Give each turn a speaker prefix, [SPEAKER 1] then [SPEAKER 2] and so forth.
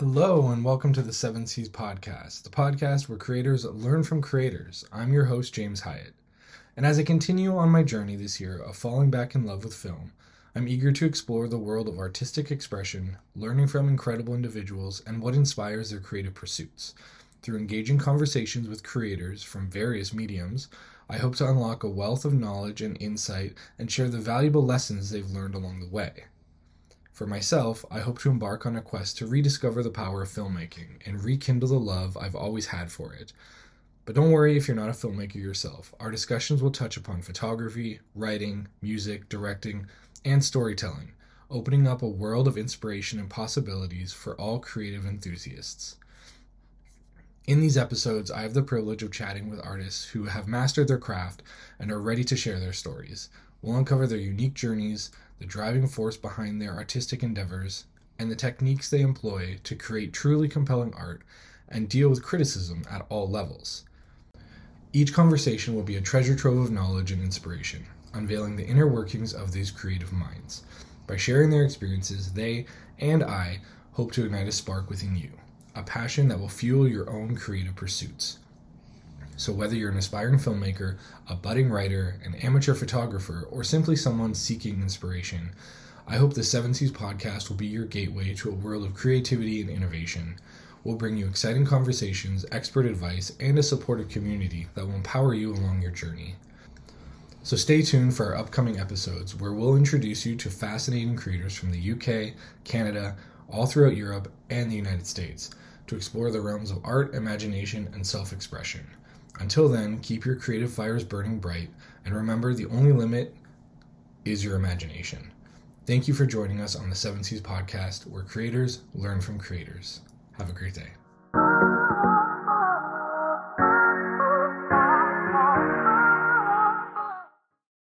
[SPEAKER 1] Hello, and welcome to the Seven Seas Podcast, the podcast where creators learn from creators. I'm your host, James Hyatt. And as I continue on my journey this year of falling back in love with film, I'm eager to explore the world of artistic expression, learning from incredible individuals, and what inspires their creative pursuits. Through engaging conversations with creators from various mediums, I hope to unlock a wealth of knowledge and insight and share the valuable lessons they've learned along the way. For myself, I hope to embark on a quest to rediscover the power of filmmaking and rekindle the love I've always had for it. But don't worry if you're not a filmmaker yourself. Our discussions will touch upon photography, writing, music, directing, and storytelling, opening up a world of inspiration and possibilities for all creative enthusiasts. In these episodes, I have the privilege of chatting with artists who have mastered their craft and are ready to share their stories. We'll uncover their unique journeys, the driving force behind their artistic endeavors, and the techniques they employ to create truly compelling art and deal with criticism at all levels. Each conversation will be a treasure trove of knowledge and inspiration, unveiling the inner workings of these creative minds. By sharing their experiences, they and I hope to ignite a spark within you, a passion that will fuel your own creative pursuits. So, whether you're an aspiring filmmaker, a budding writer, an amateur photographer, or simply someone seeking inspiration, I hope the Seven Seas podcast will be your gateway to a world of creativity and innovation. We'll bring you exciting conversations, expert advice, and a supportive community that will empower you along your journey. So, stay tuned for our upcoming episodes where we'll introduce you to fascinating creators from the UK, Canada, all throughout Europe, and the United States to explore the realms of art, imagination, and self expression. Until then, keep your creative fires burning bright, and remember the only limit is your imagination. Thank you for joining us on the Seven Seas podcast, where creators learn from creators. Have a great day.